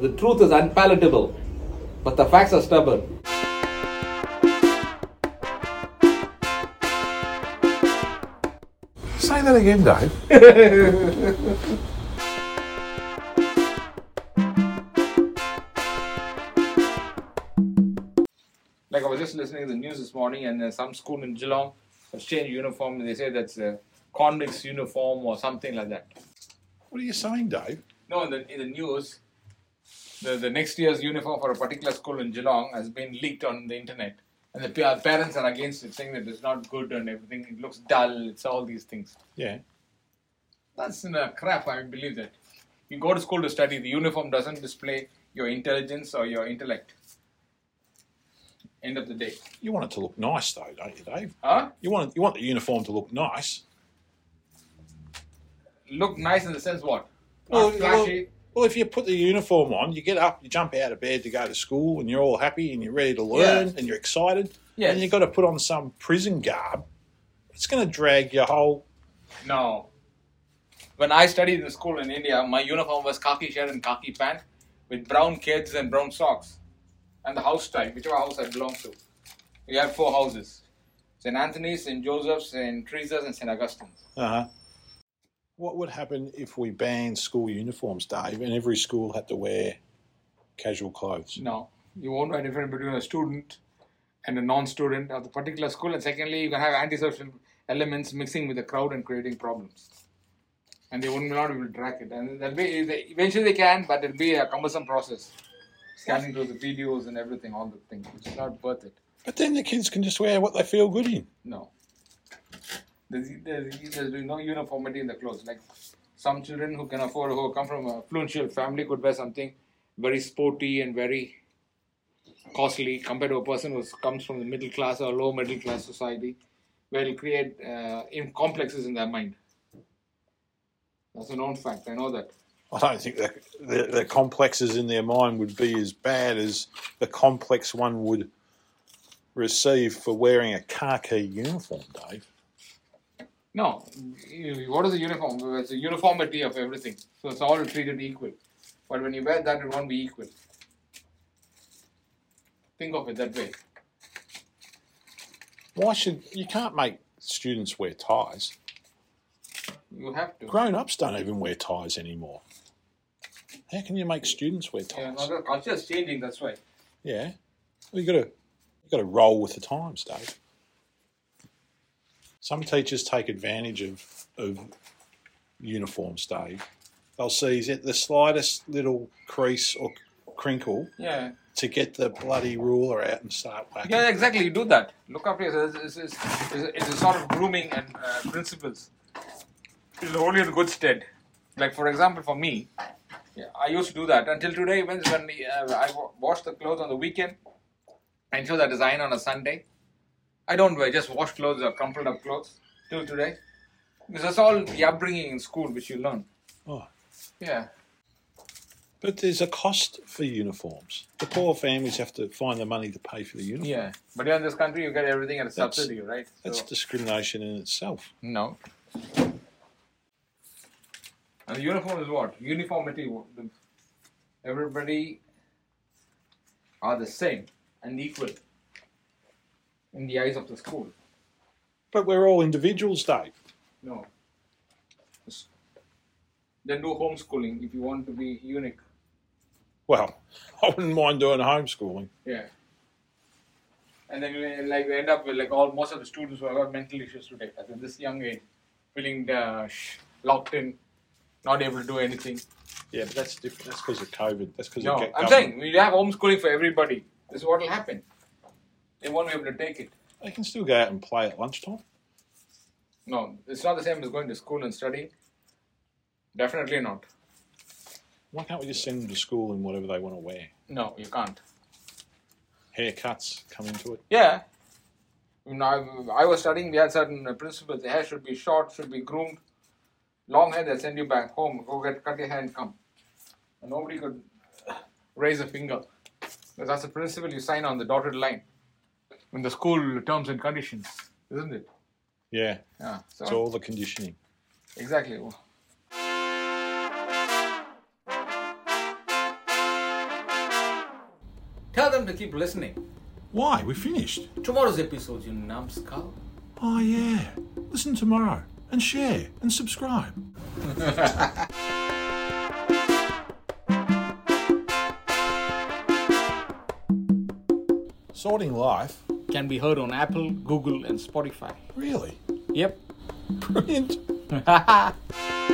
The truth is unpalatable, but the facts are stubborn. Say that again, Dave. Like I was just listening to the news this morning, and uh, some school in Geelong has changed uniform, and they say that's a convict's uniform or something like that. What are you saying, Dave? No, in the in the news, the the next year's uniform for a particular school in Geelong has been leaked on the internet, and the parents are against it, saying that it's not good and everything. It looks dull. It's all these things. Yeah. That's in a crap. I believe that. You go to school to study. The uniform doesn't display your intelligence or your intellect. End of the day. You want it to look nice, though, don't you, Dave? Huh? You want you want the uniform to look nice. Look nice in the sense what? Well, Not flashy. Well, if you put the uniform on, you get up, you jump out of bed to go to school, and you're all happy and you're ready to learn Yeah. and you're excited. And you've got to put on some prison garb. It's going to drag your whole. No. When I studied in school in India, my uniform was khaki shirt and khaki pant with brown kids and brown socks. And the house type, whichever house I belong to. We had four houses. St. Anthony's, St. Joseph's, St. Teresa's, and St. Augustine's. Uh huh. What would happen if we banned school uniforms, Dave, and every school had to wear casual clothes? No. You won't know a difference between a student and a non-student of the particular school. And secondly, you can have antisocial elements mixing with the crowd and creating problems. And they wouldn't not be able to track it. And eventually they can, but it'll be a cumbersome process. Scanning through the videos and everything, all the things. It's not worth it. But then the kids can just wear what they feel good in. No. There's, there's, there's no uniformity in the clothes. Like some children who can afford, who come from a affluential family, could wear something very sporty and very costly compared to a person who comes from the middle class or low middle class society, where it'll create uh, in complexes in their mind. That's a known fact. I know that. I don't think the, the, the complexes in their mind would be as bad as the complex one would receive for wearing a khaki uniform, Dave. No, what is the uniform? It's a uniformity of everything. So it's all treated equal. But when you wear that, it won't be equal. Think of it that way. Why should you can't make students wear ties? You have to. Grown ups don't even wear ties anymore. How can you make students wear Yeah, ties? no, the culture is changing. That's why. Yeah, well, you got to you got to roll with the times, Dave. Some teachers take advantage of of uniforms, Dave. They'll seize it the slightest little crease or crinkle Yeah. to get the bloody ruler out and start whacking. Yeah, exactly. You do that. Look after yourself. It's, it's, it's, a- sort of grooming and uh, principles. It's only in good stead. Like for example, for me, yeah, I used to do that until today. When when uh, I wa- wash the clothes on the weekend, I ensure the design on a Sunday. I don't wear just wash clothes or crumpled up clothes till today. Because that's all the upbringing in school which you learn. Oh. Yeah. But there's a cost for uniforms. The poor families have to find the money to pay for the uniform. Yeah. But here in this country, you get everything at a That's- subsidy, right? That's discrimination in itself. No. And the uniform is what? Uniformity. Everybody are the same and equal in the eyes of the school. But we're all individuals, Dave. No. Then do homeschooling if you want to be unique. Well, I wouldn't mind doing homeschooling. Yeah. And then you like we end up with like all most of the students who have got mental issues today at this young age, feeling uh, locked in, not able to do anything. Yeah, but that's different. That's because of COVID. That's because No, of I'm government. saying we have homeschooling for everybody. This is what will happen. They won't be able to take it. I can still go out and play at lunchtime. No, it's not the same as going to school and studying. Definitely not. Why can't we just send them to school in whatever they want to wear? No, you can't. Haircuts come into it. Yeah. When I, I was studying, we had certain principles. The hair should be short, should be groomed. Long hair, they'll send you back home. Go get cut your hair and come. And nobody could raise a finger. Because that's the principle you sign on the dotted line in the school terms and conditions, isn't it? Yeah, Yeah. So it's all the conditioning. exactly. Tell them to keep listening. Why? We finished. Tomorrow's episode, you numbskull. Oh, yeah. Listen tomorrow and share and subscribe. Sorting Life? Can be heard on Apple, Google, and Spotify. Really? Yep. Brilliant.